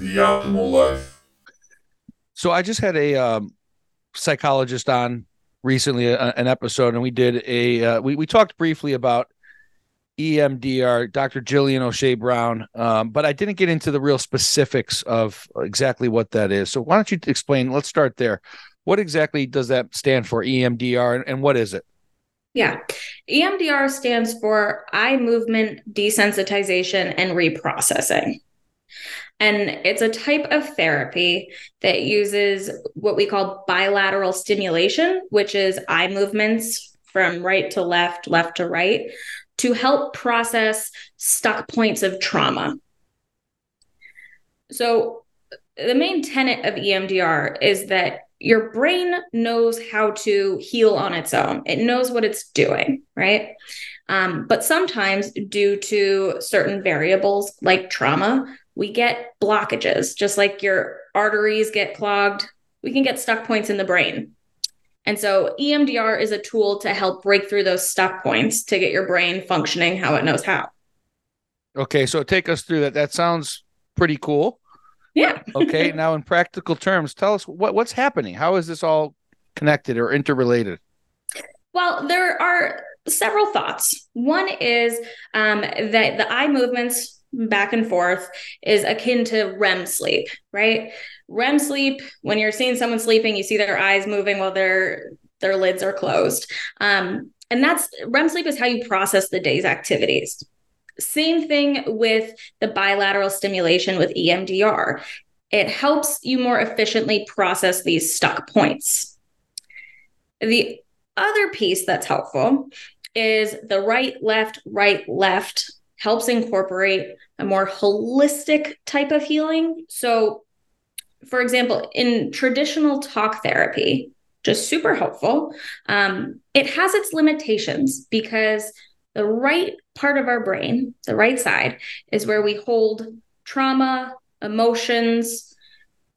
the optimal life. So I just had a um, psychologist on recently, a, an episode, and we did a uh, we we talked briefly about EMDR, Dr. Gillian O'Shea Brown, um, but I didn't get into the real specifics of exactly what that is. So why don't you explain? Let's start there. What exactly does that stand for, EMDR, and, and what is it? Yeah. EMDR stands for eye movement desensitization and reprocessing. And it's a type of therapy that uses what we call bilateral stimulation, which is eye movements from right to left, left to right, to help process stuck points of trauma. So, the main tenet of EMDR is that your brain knows how to heal on its own. It knows what it's doing, right? Um, but sometimes, due to certain variables like trauma, we get blockages, just like your arteries get clogged. We can get stuck points in the brain. And so, EMDR is a tool to help break through those stuck points to get your brain functioning how it knows how. Okay, so take us through that. That sounds pretty cool. Yeah. okay. Now, in practical terms, tell us what, what's happening. How is this all connected or interrelated? Well, there are several thoughts. One is um, that the eye movements back and forth is akin to REM sleep, right? REM sleep, when you're seeing someone sleeping, you see their eyes moving while their their lids are closed. Um, and that's REM sleep is how you process the day's activities. Same thing with the bilateral stimulation with EMDR. It helps you more efficiently process these stuck points. The other piece that's helpful is the right, left, right, left helps incorporate a more holistic type of healing. So, for example, in traditional talk therapy, just super helpful, um, it has its limitations because the right part of our brain, the right side, is where we hold trauma, emotions,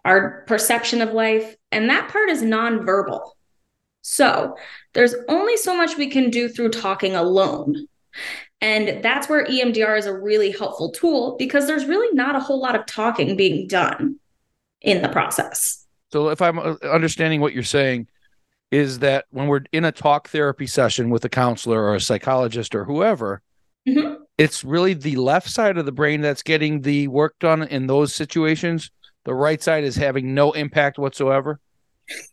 our perception of life, and that part is nonverbal. So there's only so much we can do through talking alone. And that's where EMDR is a really helpful tool because there's really not a whole lot of talking being done in the process. So, if I'm uh, understanding what you're saying, is that when we're in a talk therapy session with a counselor or a psychologist or whoever, mm-hmm. it's really the left side of the brain that's getting the work done in those situations. The right side is having no impact whatsoever.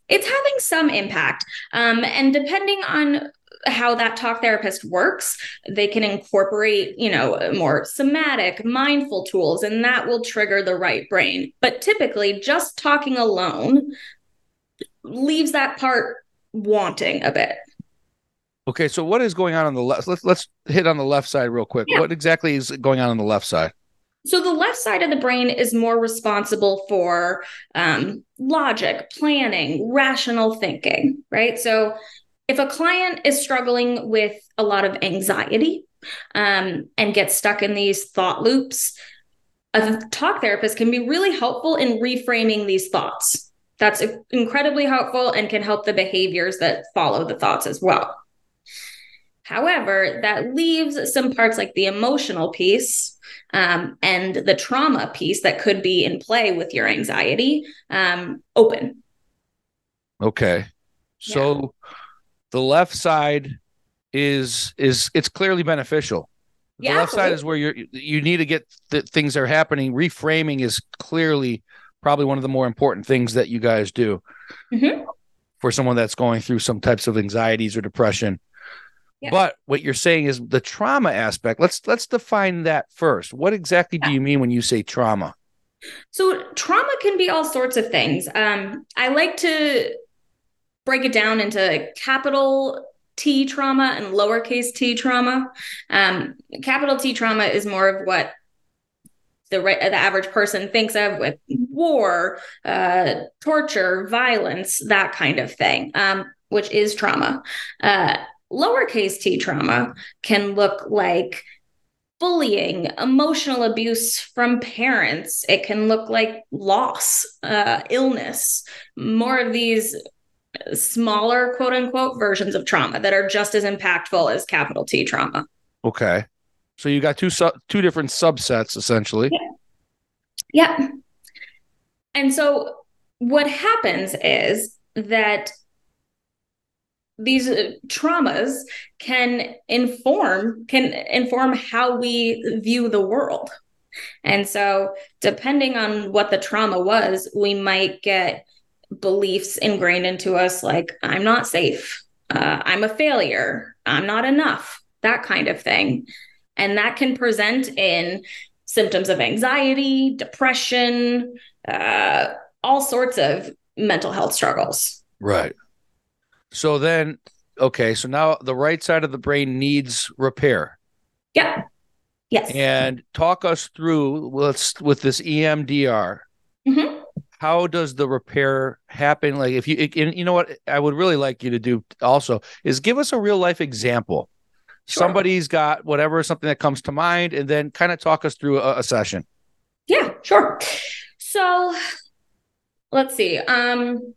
It's having some impact. Um, and depending on how that talk therapist works. They can incorporate you know more somatic mindful tools and that will trigger the right brain. But typically just talking alone leaves that part wanting a bit. Okay so what is going on on the left let's let's hit on the left side real quick. Yeah. what exactly is going on on the left side? So the left side of the brain is more responsible for um, logic, planning, rational thinking, right? So if a client is struggling with a lot of anxiety um, and gets stuck in these thought loops, a talk therapist can be really helpful in reframing these thoughts. That's incredibly helpful and can help the behaviors that follow the thoughts as well. However, that leaves some parts like the emotional piece um, and the trauma piece that could be in play with your anxiety um, open. Okay. So yeah. The left side is is it's clearly beneficial. The yeah, left side is where you're you need to get the things that are happening. Reframing is clearly probably one of the more important things that you guys do mm-hmm. for someone that's going through some types of anxieties or depression. Yeah. But what you're saying is the trauma aspect. Let's let's define that first. What exactly do you mean when you say trauma? So trauma can be all sorts of things. Um, I like to break it down into capital T trauma and lowercase t trauma. Um, capital T trauma is more of what the the average person thinks of with war, uh, torture, violence, that kind of thing, um, which is trauma. Uh, lowercase t trauma can look like bullying, emotional abuse from parents. It can look like loss, uh, illness, more of these smaller quote unquote versions of trauma that are just as impactful as capital T trauma. Okay. So you got two su- two different subsets essentially. Yeah. yeah. And so what happens is that these uh, traumas can inform can inform how we view the world and so depending on what the trauma was we might get beliefs ingrained into us like i'm not safe uh, i'm a failure i'm not enough that kind of thing and that can present in symptoms of anxiety depression uh, all sorts of mental health struggles right so then, okay, so now the right side of the brain needs repair. Yeah. Yes. And talk us through let's with this EMDR. How does the repair happen? Like, if you, and you know what, I would really like you to do also is give us a real life example. Sure. Somebody's got whatever, something that comes to mind, and then kind of talk us through a, a session. Yeah, sure. So let's see. Um,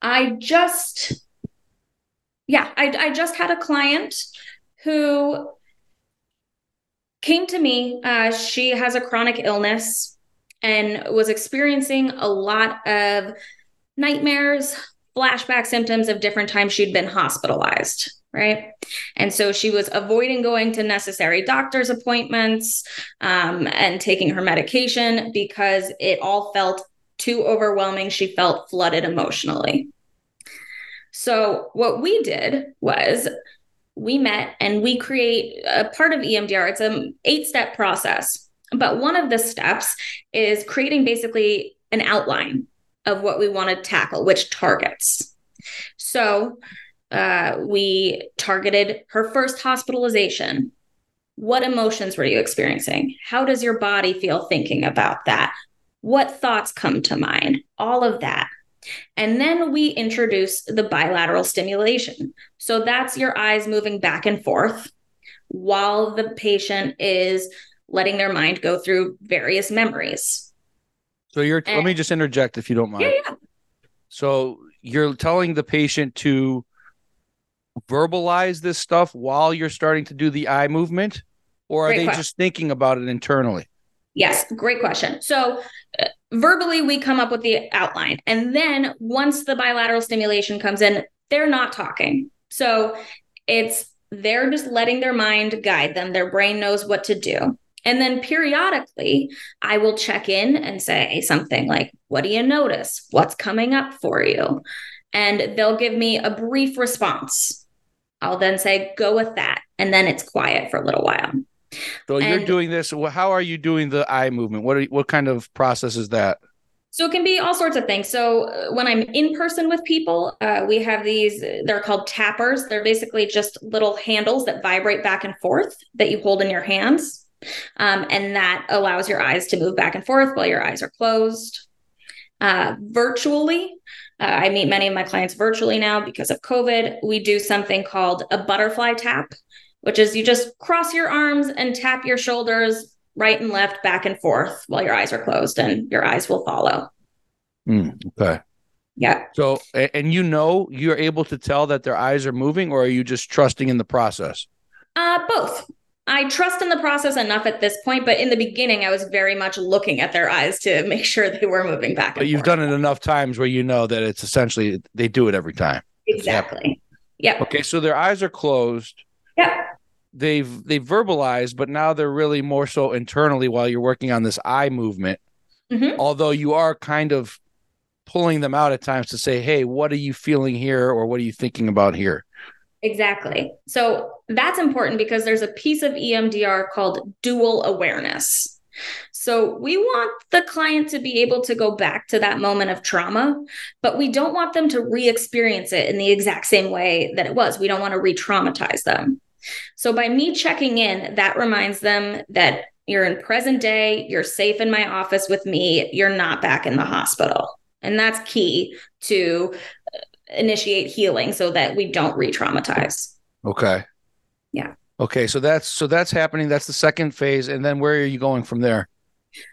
I just yeah, I, I just had a client who came to me. Uh, she has a chronic illness and was experiencing a lot of nightmares, flashback symptoms of different times she'd been hospitalized. Right. And so she was avoiding going to necessary doctor's appointments um, and taking her medication because it all felt too overwhelming. She felt flooded emotionally. So, what we did was we met and we create a part of EMDR. It's an eight step process. But one of the steps is creating basically an outline of what we want to tackle, which targets. So, uh, we targeted her first hospitalization. What emotions were you experiencing? How does your body feel thinking about that? What thoughts come to mind? All of that. And then we introduce the bilateral stimulation. So that's your eyes moving back and forth while the patient is letting their mind go through various memories. So you're and, let me just interject if you don't mind. Yeah, yeah. So you're telling the patient to verbalize this stuff while you're starting to do the eye movement or are great they question. just thinking about it internally? Yes, great question. So uh, verbally we come up with the outline and then once the bilateral stimulation comes in they're not talking so it's they're just letting their mind guide them their brain knows what to do and then periodically i will check in and say something like what do you notice what's coming up for you and they'll give me a brief response i'll then say go with that and then it's quiet for a little while so and you're doing this. Well, How are you doing the eye movement? What are, what kind of process is that? So it can be all sorts of things. So uh, when I'm in person with people, uh, we have these. They're called tappers. They're basically just little handles that vibrate back and forth that you hold in your hands, um, and that allows your eyes to move back and forth while your eyes are closed. Uh, virtually, uh, I meet many of my clients virtually now because of COVID. We do something called a butterfly tap, which is you just cross your arms and tap your shoulders right and left, back and forth while your eyes are closed, and your eyes will follow. Mm, okay. Yeah. So, and you know, you're able to tell that their eyes are moving, or are you just trusting in the process? Uh, both. I trust in the process enough at this point, but in the beginning, I was very much looking at their eyes to make sure they were moving back. But you've forth. done it enough times where you know that it's essentially they do it every time. Exactly. Yeah. Okay, so their eyes are closed. Yeah. They've they've verbalized, but now they're really more so internally while you're working on this eye movement. Mm-hmm. Although you are kind of pulling them out at times to say, "Hey, what are you feeling here, or what are you thinking about here?" Exactly. So that's important because there's a piece of EMDR called dual awareness. So we want the client to be able to go back to that moment of trauma, but we don't want them to re experience it in the exact same way that it was. We don't want to re traumatize them. So by me checking in, that reminds them that you're in present day, you're safe in my office with me, you're not back in the hospital. And that's key to initiate healing so that we don't re traumatize. Okay. Yeah. Okay, so that's so that's happening. That's the second phase, and then where are you going from there?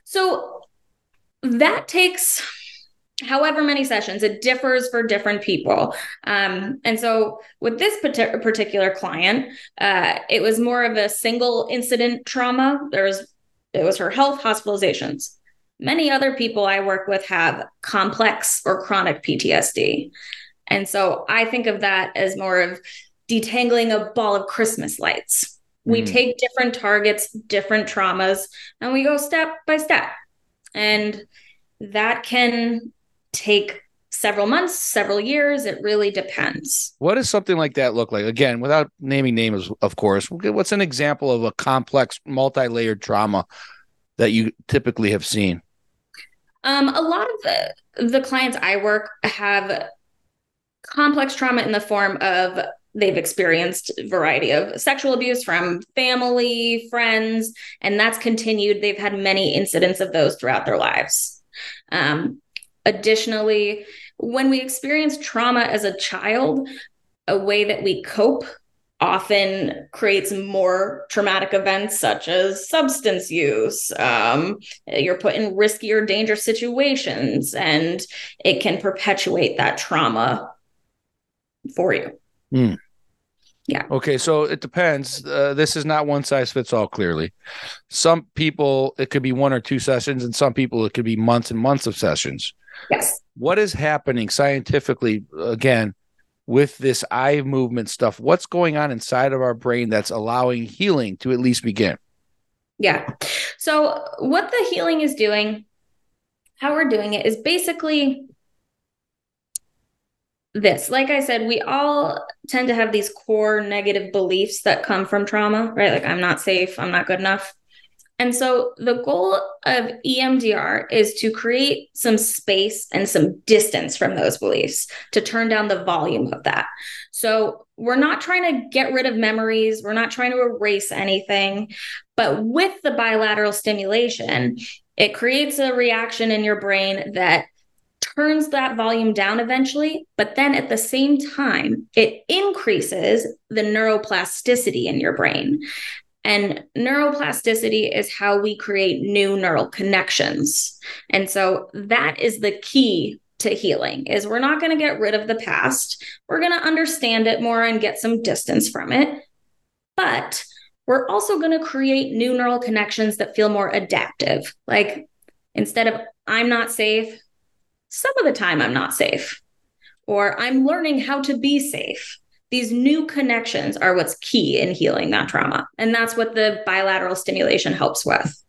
So that takes however many sessions. It differs for different people. Um, and so with this particular client, uh, it was more of a single incident trauma. There was it was her health hospitalizations. many other people I work with have complex or chronic PTSD. And so I think of that as more of detangling a ball of Christmas lights. We mm. take different targets, different traumas, and we go step by step. And that can take several months, several years. It really depends. What does something like that look like? Again, without naming names, of course. What's an example of a complex, multi layered trauma that you typically have seen? Um, a lot of the, the clients I work have complex trauma in the form of they've experienced a variety of sexual abuse from family, friends, and that's continued. They've had many incidents of those throughout their lives. Um, additionally, when we experience trauma as a child, a way that we cope often creates more traumatic events such as substance use. Um, you're put in riskier, dangerous situations, and it can perpetuate that trauma for you. Mm. Yeah. Okay. So it depends. Uh, this is not one size fits all, clearly. Some people, it could be one or two sessions, and some people, it could be months and months of sessions. Yes. What is happening scientifically, again, with this eye movement stuff? What's going on inside of our brain that's allowing healing to at least begin? Yeah. So, what the healing is doing, how we're doing it is basically this. Like i said we all tend to have these core negative beliefs that come from trauma right? Like i'm not safe i'm not good enough. And so the goal of emdr is to create some space and some distance from those beliefs to turn down the volume of that. So we're not trying to get rid of memories we're not trying to erase anything but with the bilateral stimulation it creates a reaction in your brain that turns that volume down eventually, but then at the same time, it increases the neuroplasticity in your brain. And neuroplasticity is how we create new neural connections. And so that is the key to healing is we're not going to get rid of the past. We're going to understand it more and get some distance from it. But we're also going to create new neural connections that feel more adaptive. Like instead of I'm not safe, some of the time I'm not safe, or I'm learning how to be safe. These new connections are what's key in healing that trauma. And that's what the bilateral stimulation helps with.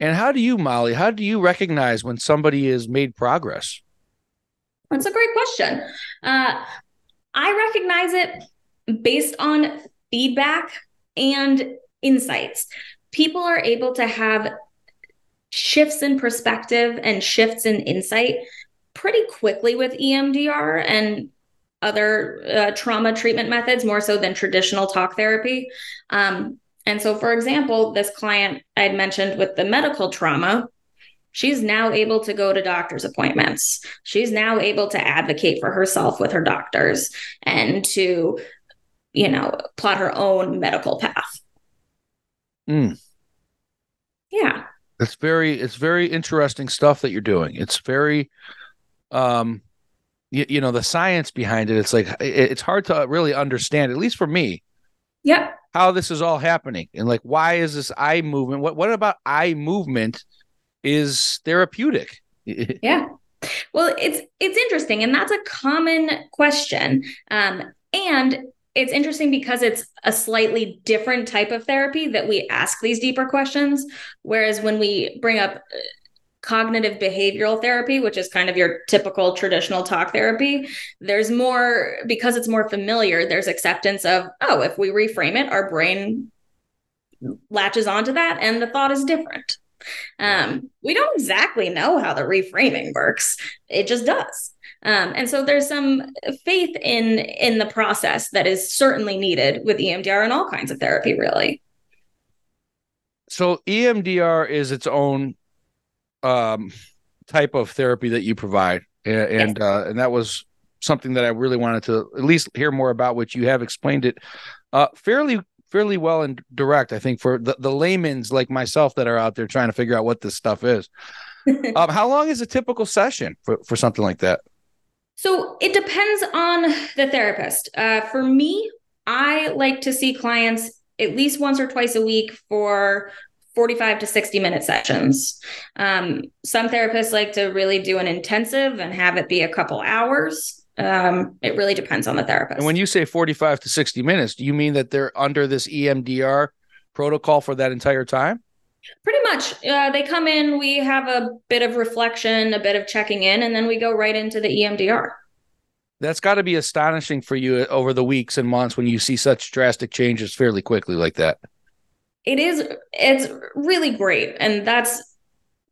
And how do you, Mollie, how do you recognize when somebody has made progress? That's a great question. Uh, I recognize it based on feedback and insights. People are able to have shifts in perspective and shifts in insight pretty quickly with EMDR and other uh, trauma treatment methods more so than traditional talk therapy. Um, and so, for example, this client I had mentioned with the medical trauma, she's now able to go to doctor's appointments. She's now able to advocate for herself with her doctors and to, you know, plot her own medical path. Mm. Yeah. It's very it's very interesting stuff that you're doing. It's very um you, you know the science behind it it's like it, it's hard to really understand at least for me. Yeah how this is all happening and like why is this eye movement what what about eye movement is therapeutic? Yeah. Well it's it's interesting and that's a common question. Um and it's interesting because it's a slightly different type of therapy that we ask these deeper questions. Whereas when we bring up uh, cognitive behavioral therapy, which is kind of your typical traditional talk therapy, there's more, because it's more familiar, there's acceptance of, oh, if we reframe it, our brain latches onto that and the thought is different. Um, we don't exactly know how the reframing works, it just does. Um, and so there's some faith in in the process that is certainly needed with EMDR and all kinds of therapy, really. So EMDR is its own um, type of therapy that you provide, and and, yes. uh, and that was something that I really wanted to at least hear more about, which you have explained it uh, fairly fairly well and direct. I think for the, the layman's like myself that are out there trying to figure out what this stuff is. um, how long is a typical session for, for something like that? So it depends on the therapist. Uh, for me, I like to see clients at least once or twice a week for 45 to 60 minute sessions. Um, some therapists like to really do an intensive and have it be a couple hours. Um, it really depends on the therapist. And when you say 45 to 60 minutes, do you mean that they're under this EMDR protocol for that entire time? Pretty much. Uh, they come in, we have a bit of reflection, a bit of checking in, and then we go right into the EMDR. That's got to be astonishing for you over the weeks and months when you see such drastic changes fairly quickly like that. It is, it's really great. And that's,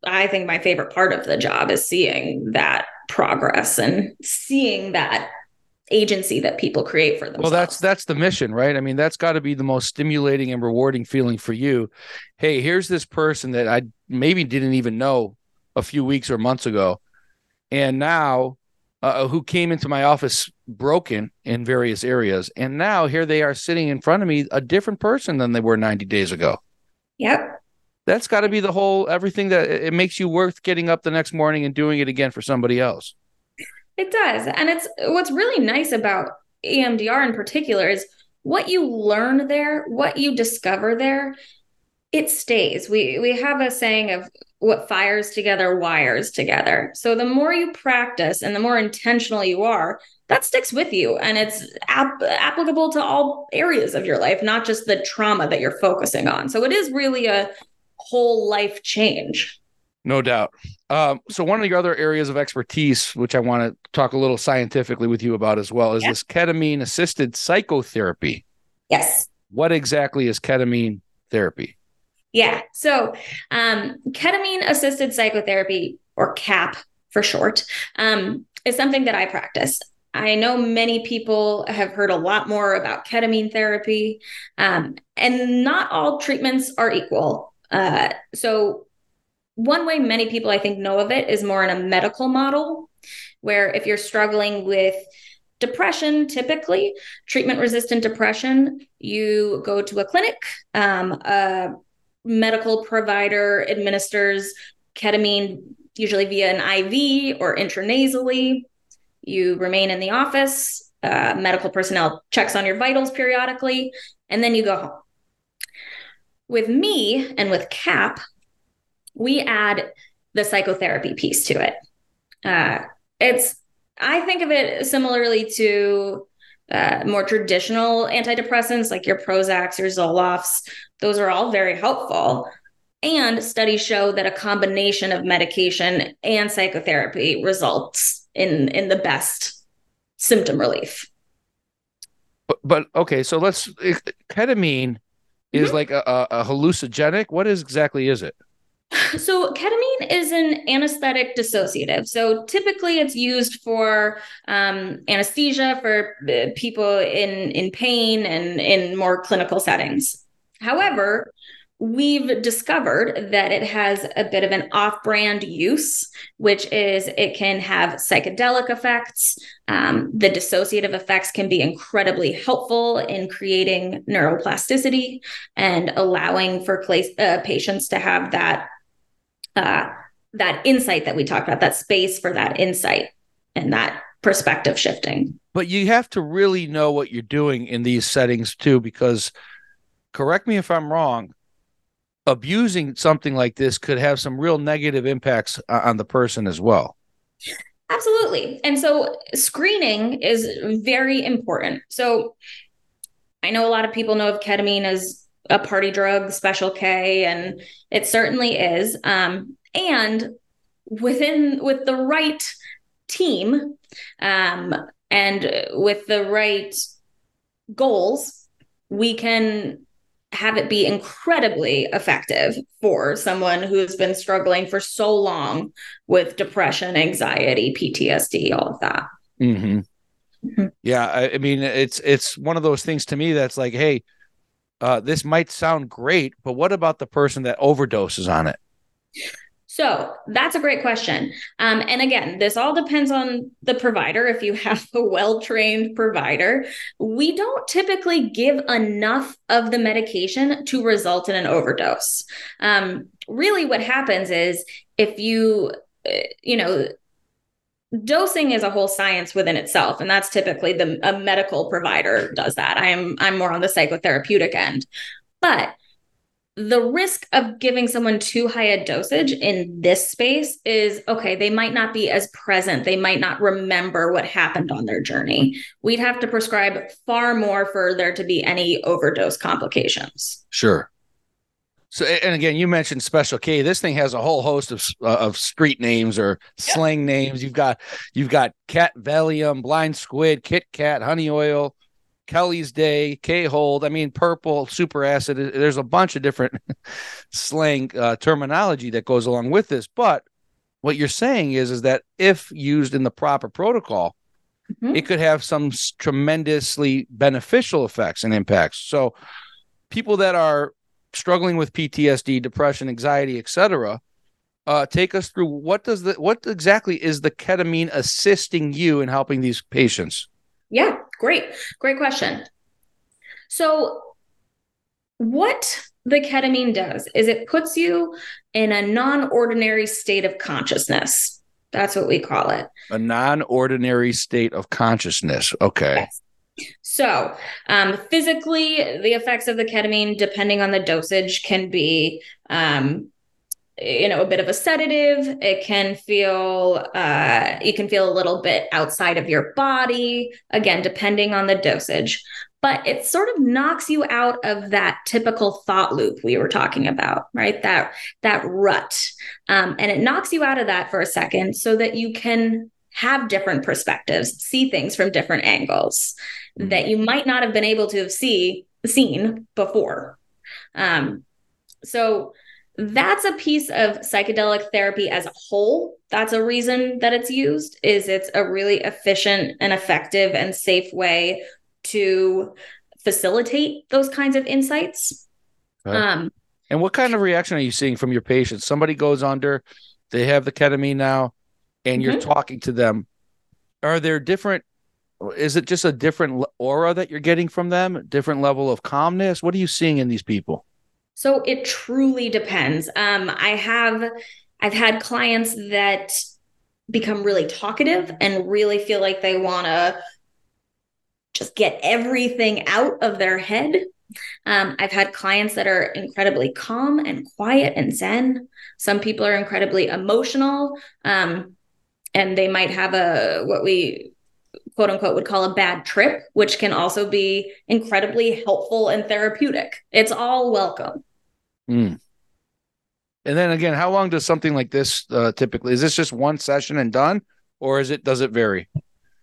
I think, my favorite part of the job is seeing that progress and seeing that agency that people create for themselves. Well, that's that's the mission, right? I mean, that's got to be the most stimulating and rewarding feeling for you. Hey, here's this person that I maybe didn't even know a few weeks or months ago, and now uh, who came into my office broken in various areas, and now here they are sitting in front of me, a different person than they were 90 days ago. Yep. That's got to be the whole everything that it makes you worth getting up the next morning and doing it again for somebody else. It does. And it's what's really nice about EMDR in particular is what you learn there, what you discover there, it stays. We we have a saying of what fires together wires together. So the more you practice and the more intentional you are, that sticks with you and it's ap- applicable to all areas of your life, not just the trauma that you're focusing on. So it is really a whole life change. No doubt. Um, so one of the other areas of expertise, which I want to talk a little scientifically with you about as well, is this ketamine assisted psychotherapy. Yes. What exactly is ketamine therapy? Yeah. So um, ketamine assisted psychotherapy, or KAP for short, um, is something that I practice. I know many people have heard a lot more about ketamine therapy, um, and not all treatments are equal. Uh, so one way many people I think know of it is more in a medical model, where if you're struggling with depression, typically treatment resistant depression, you go to a clinic, um, a medical provider administers ketamine, usually via an IV or intranasally. You remain in the office, uh, medical personnel checks on your vitals periodically, and then you go home. With me and with KAP, we add the psychotherapy piece to it. Uh, it's, I think of it similarly to uh, more traditional antidepressants like your Prozacs, your Zolofts. Those are all very helpful. And studies show that a combination of medication and psychotherapy results in in the best symptom relief. But, but okay, so let's ketamine is mm-hmm. like a, a hallucinogenic. What is exactly is it? So, ketamine is an anesthetic dissociative. So, typically it's used for um, anesthesia for uh, people in, in pain and in more clinical settings. However, we've discovered that it has a bit of an off brand use, which is it can have psychedelic effects. Um, the dissociative effects can be incredibly helpful in creating neuroplasticity and allowing for uh, patients to have that uh, that insight that we talked about, that space for that insight and that perspective shifting. But you have to really know what you're doing in these settings too, because correct me if I'm wrong, abusing something like this could have some real negative impacts on the person as well. Absolutely. And so screening is very important. So I know a lot of people know of ketamine as a party drug, Special K, and it certainly is. Um, and within with the right team um, and with the right goals, we can have it be incredibly effective for someone who's been struggling for so long with depression, anxiety, PTSD, all of that. Mm-hmm. Mm-hmm. Yeah, I, I mean, it's it's one of those things to me that's like, hey, uh, this might sound great, but what about the person that overdoses on it? So that's a great question. Um, and again, this all depends on the provider. If you have a well trained provider, we don't typically give enough of the medication to result in an overdose. Um, really, what happens is if you, uh, you know, dosing is a whole science within itself and that's typically the a medical provider does that i'm i'm more on the psychotherapeutic end but the risk of giving someone too high a dosage in this space is okay, they might not be as present. They might not remember what happened on their journey. We'd have to prescribe far more for there to be any overdose complications. Sure. So, and again, you mentioned Special K. This thing has a whole host of uh, of street names or slang names. You've got you've got Cat Valium, Blind Squid, Kit Kat, Honey Oil, Kelly's Day, K-Hole. I mean, purple, super acid. There's a bunch of different slang uh, terminology that goes along with this. But what you're saying is, is that if used in the proper protocol, mm-hmm. it could have some tremendously beneficial effects and impacts. So, people that are struggling with PTSD, depression, anxiety, etc., uh, take us through what does the what exactly is the ketamine assisting you in helping these patients? Yeah, great. Great question. So, what the ketamine does is it puts you in a non ordinary state of consciousness. That's what we call it. A non ordinary state of consciousness. Okay. Yes. So, um, physically, the effects of the ketamine, depending on the dosage, can be um, you know a bit of a sedative. It can feel uh you can feel a little bit outside of your body again depending on the dosage. But it sort of knocks you out of that typical thought loop we were talking about right? That that rut. Um, and it knocks you out of that for a second so that you can have different perspectives see things from different angles mm-hmm. that you might not have been able to have see seen before um, so that's a piece of psychedelic therapy as a whole that's a reason that it's used is it's a really efficient and effective and safe way to facilitate those kinds of insights okay. um, and what kind of reaction are you seeing from your patients somebody goes under they have the ketamine now and you're mm-hmm. talking to them are there different is it just a different aura that you're getting from them different level of calmness what are you seeing in these people so it truly depends. Um, I have I've had clients that become really talkative and really feel like they want to just get everything out of their head. Um, I've had clients that are incredibly calm and quiet and zen. Some people are incredibly emotional, um, and they might have a what we quote unquote would call a bad trip, which can also be incredibly helpful and therapeutic. It's all welcome. Mm. And then again, how long does something like this uh, typically? Is this just one session and done, or is it? Does it vary?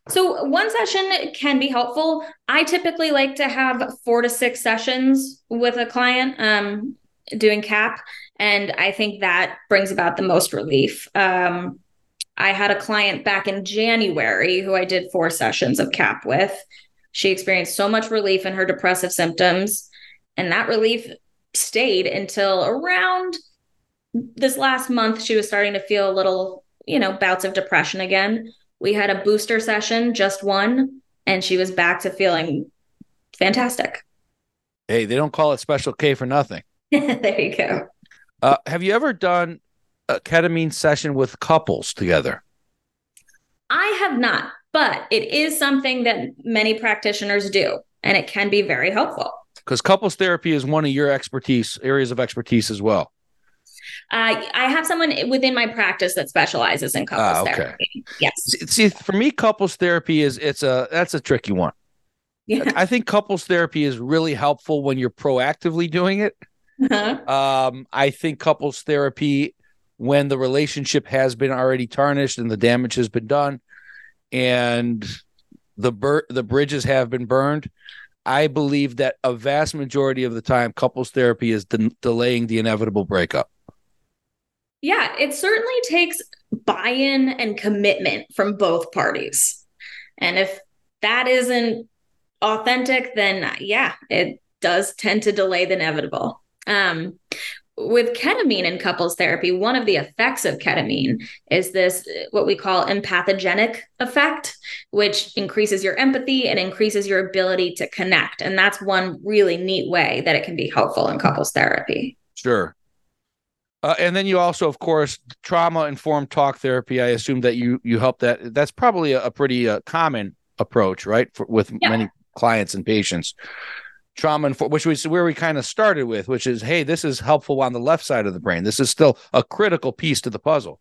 So one session can be helpful. I typically like to have four to six sessions with a client um, doing KAP, and I think that brings about the most relief. Um, I had a client back in January who I did four sessions of KAP with. She experienced so much relief in her depressive symptoms, and that relief stayed until around this last month she was starting to feel a little you know bouts of depression again. We had a booster session just one and she was back to feeling fantastic. Hey they don't call it special k for nothing. There you go. Uh, have you ever done a ketamine session with couples together i have not but it is something that many practitioners do and it can be very helpful because couples therapy is one of your expertise areas of expertise as well. Uh, I have someone within my practice that specializes in couples ah, okay. therapy. Yes. See, for me, couples therapy is it's a that's a tricky one. Yeah. I think couples therapy is really helpful when you're proactively doing it. Uh-huh. Um, I think couples therapy when the relationship has been already tarnished and the damage has been done, and the bur- the bridges have been burned. I believe that a vast majority of the time, couples therapy is de- delaying the inevitable breakup. Yeah, it certainly takes buy in and commitment from both parties. And if that isn't authentic, then yeah, it does tend to delay the inevitable. Um, with ketamine in couples therapy, one of the effects of ketamine is this what we call empathogenic effect, which increases your empathy and increases your ability to connect. And that's one really neat way that it can be helpful in couples therapy. Sure. Uh, and then you also, of course, trauma informed talk therapy. I assume that you you help that. That's probably a, a pretty uh, common approach, right, For, with yeah. many clients and patients. Trauma and which was where we kind of started with, which is, hey, this is helpful on the left side of the brain. This is still a critical piece to the puzzle.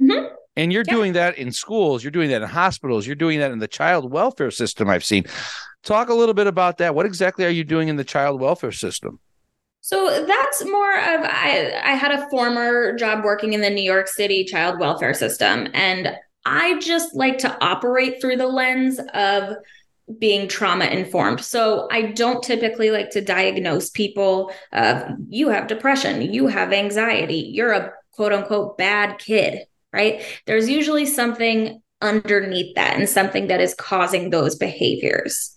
Mm-hmm. And you're yeah. doing that in schools, you're doing that in hospitals, you're doing that in the child welfare system. I've seen. Talk a little bit about that. What exactly are you doing in the child welfare system? So that's more of I I had a former job working in the New York City child welfare system and I just like to operate through the lens of being trauma informed. So I don't typically like to diagnose people of you have depression, you have anxiety, you're a quote unquote bad kid, right? There's usually something underneath that and something that is causing those behaviors.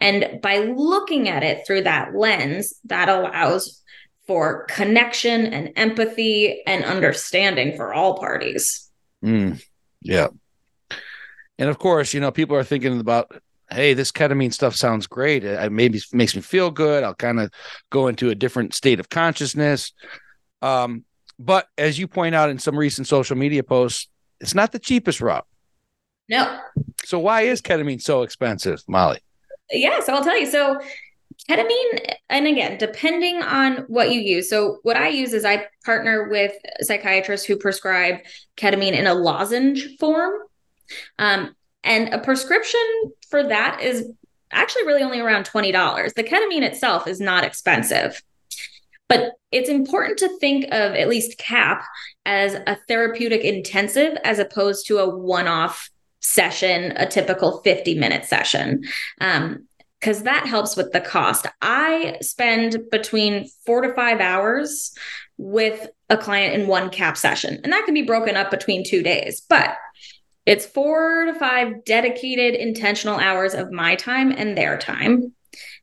And by looking at it through that lens, that allows for connection and empathy and understanding for all parties. Mm, yeah. And of course, you know, people are thinking about, hey, this ketamine stuff sounds great. It maybe makes me feel good. I'll kind of go into a different state of consciousness. Um, but as you point out in some recent social media posts, it's not the cheapest route. No. So why is ketamine so expensive, Mollie? Yeah, so I'll tell you. So ketamine, and again, depending on what you use. So what I use is I partner with psychiatrists who prescribe ketamine in a lozenge form. Um, and a prescription for that is actually really only around $20. The ketamine itself is not expensive. But it's important to think of at least KAP as a therapeutic intensive as opposed to a one off session, a typical 50 minute session. Um, because that helps with the cost. I spend between four to five hours with a client in one KAP session, and that can be broken up between two days, but it's four to five dedicated intentional hours of my time and their time.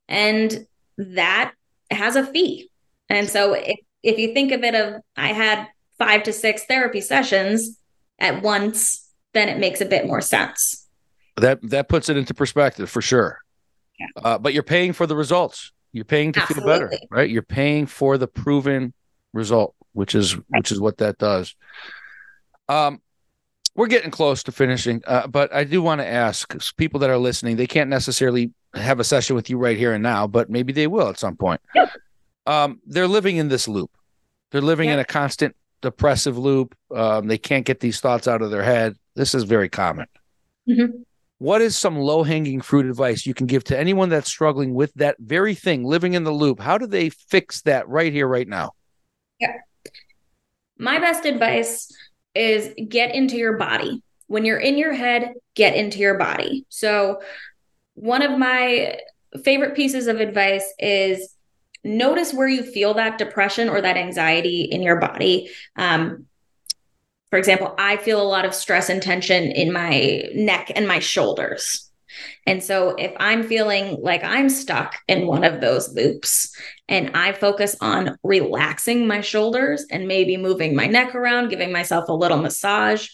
And that has a fee. And so if, if you think of it of I had five to six therapy sessions at once, then it makes a bit more sense. That that puts it into perspective for sure. Yeah. Uh, but you're paying for the results. You're paying to Absolutely. feel better, right? You're paying for the proven result, which is right. which is what that does. Um, we're getting close to finishing, uh, but I do want to ask people that are listening. They can't necessarily have a session with you right here and now, but maybe they will at some point. Yep. Um, they're living in this loop. They're living yep. in a constant depressive loop. Um, they can't get these thoughts out of their head. This is very common. Mm-hmm. What is some low hanging fruit advice you can give to anyone that's struggling with that very thing, living in the loop? How do they fix that right here, right now? Yeah. My best advice is get into your body. When you're in your head, get into your body. So, one of my favorite pieces of advice is notice where you feel that depression or that anxiety in your body. Um, for example, I feel a lot of stress and tension in my neck and my shoulders. And so if I'm feeling like I'm stuck in one of those loops and I focus on relaxing my shoulders and maybe moving my neck around, giving myself a little massage,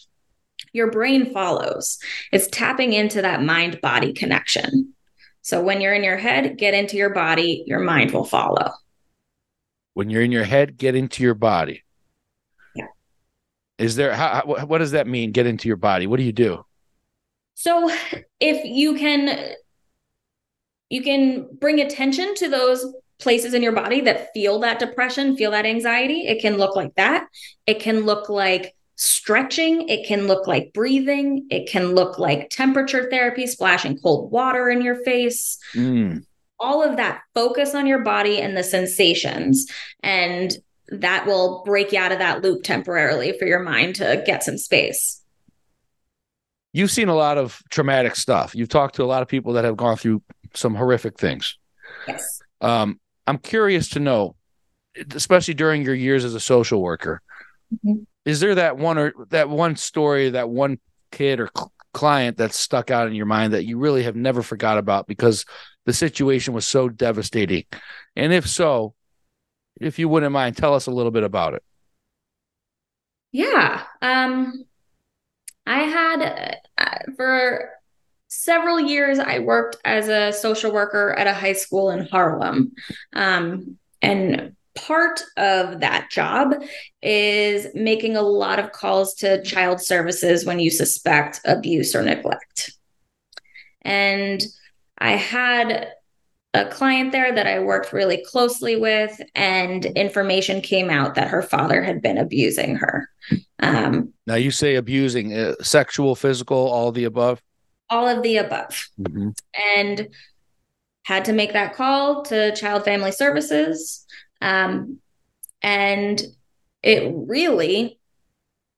your brain follows. It's tapping into that mind body connection. So when you're in your head, get into your body, your mind will follow. When you're in your head, get into your body. Yeah. Is there how, what does that mean? Get into your body. What do you do? So if you can you can bring attention to those places in your body that feel that depression, feel that anxiety. It can look like that. It can look like stretching. It can look like breathing. It can look like temperature therapy, splashing cold water in your face. Mm. All of that focus on your body and the sensations. And that will break you out of that loop temporarily for your mind to get some space. You've seen a lot of traumatic stuff. You've talked to a lot of people that have gone through some horrific things. Yes. Um, I'm curious to know, especially during your years as a social worker, mm-hmm. is there that one or that one story, that one kid or cl- client that's stuck out in your mind that you really have never forgot about because the situation was so devastating? And if so, if you wouldn't mind, tell us a little bit about it. Yeah. Um, I had uh, for several years, I worked as a social worker at a high school in Harlem. Um, and part of that job is making a lot of calls to child services when you suspect abuse or neglect. And I had a client there that I worked really closely with, and information came out that her father had been abusing her. Um, now, you say abusing, uh, sexual, physical, all the above? All of the above. Mm-hmm. And had to make that call to Child Family Services. Um, and it really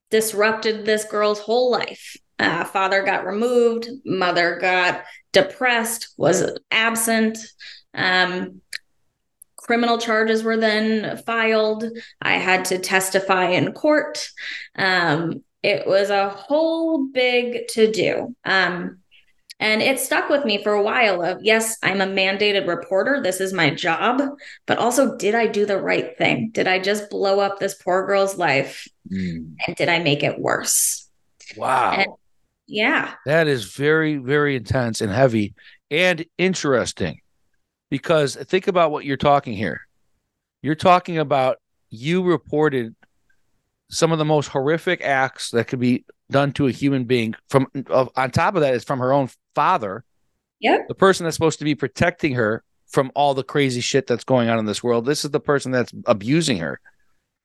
disrupted this girl's whole life. Uh, father got removed, mother got depressed, was absent. Um, criminal charges were then filed. I had to testify in court. Um, it was a whole big to do. Um, and it stuck with me for a while of yes, I'm a mandated reporter. This is my job. But also, did I do the right thing? Did I just blow up this poor girl's life? Mm. And did I make it worse? Wow. And yeah. That is very, very intense and heavy and interesting because think about what you're talking here. You're talking about you reported some of the most horrific acts that could be done to a human being from uh, on top of that is from her own father. Yeah the person that's supposed to be protecting her from all the crazy shit that's going on in this world. This is the person that's abusing her.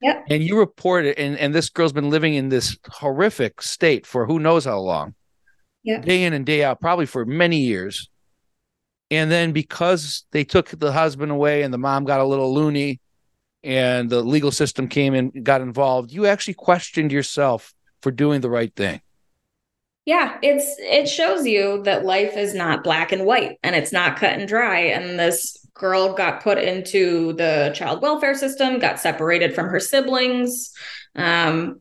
Yeah and you report it and, and this girl's been living in this horrific state for who knows how long. Yeah day in and day out probably for many years and then because they took the husband away and the mom got a little loony and the legal system came and got involved you actually questioned yourself for doing the right thing. Yeah it's it shows you that life is not black and white and it's not cut and dry. And this girl got put into the child welfare system got separated from her siblings um,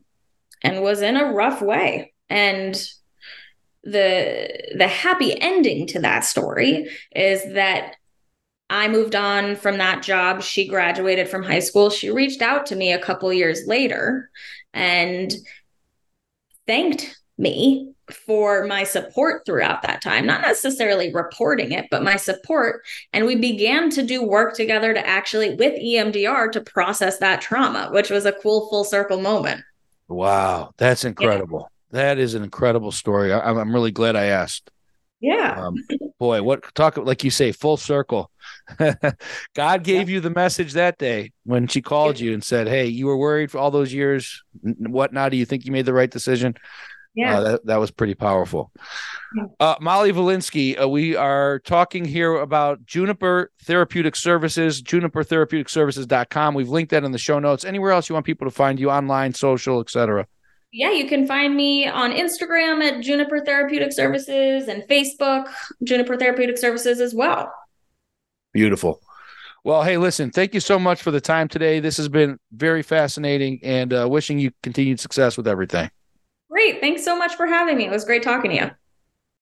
and was in a rough way. And the the happy ending to that story is that I moved on from that job. She graduated from high school. She reached out to me a couple years later and thanked me for my support throughout that time, not necessarily reporting it, but my support. And we began to do work together to actually, with EMDR, to process that trauma, which was a cool full circle moment. Wow, that's incredible. That is an incredible story. I, am really glad I asked. Yeah. Um, boy, what talk like you say, full circle. God gave yeah. you the message that day when she called yeah. you and said, "Hey, you were worried for all those years. What now? Do you think you made the right decision?" Yeah, uh, that that was pretty powerful. Uh, Mollie Volinsky, uh, we are talking here about Juniper Therapeutic Services, junipertherapeuticservices.com. We've linked that in the show notes. Anywhere else you want people to find you online, social, etc yeah, you can find me on Instagram at Juniper Therapeutic Services and Facebook, Juniper Therapeutic Services as well. Beautiful. Well, hey, listen, thank you so much for the time today. This has been very fascinating and uh, wishing you continued success with everything. Great. Thanks so much for having me. It was great talking to you.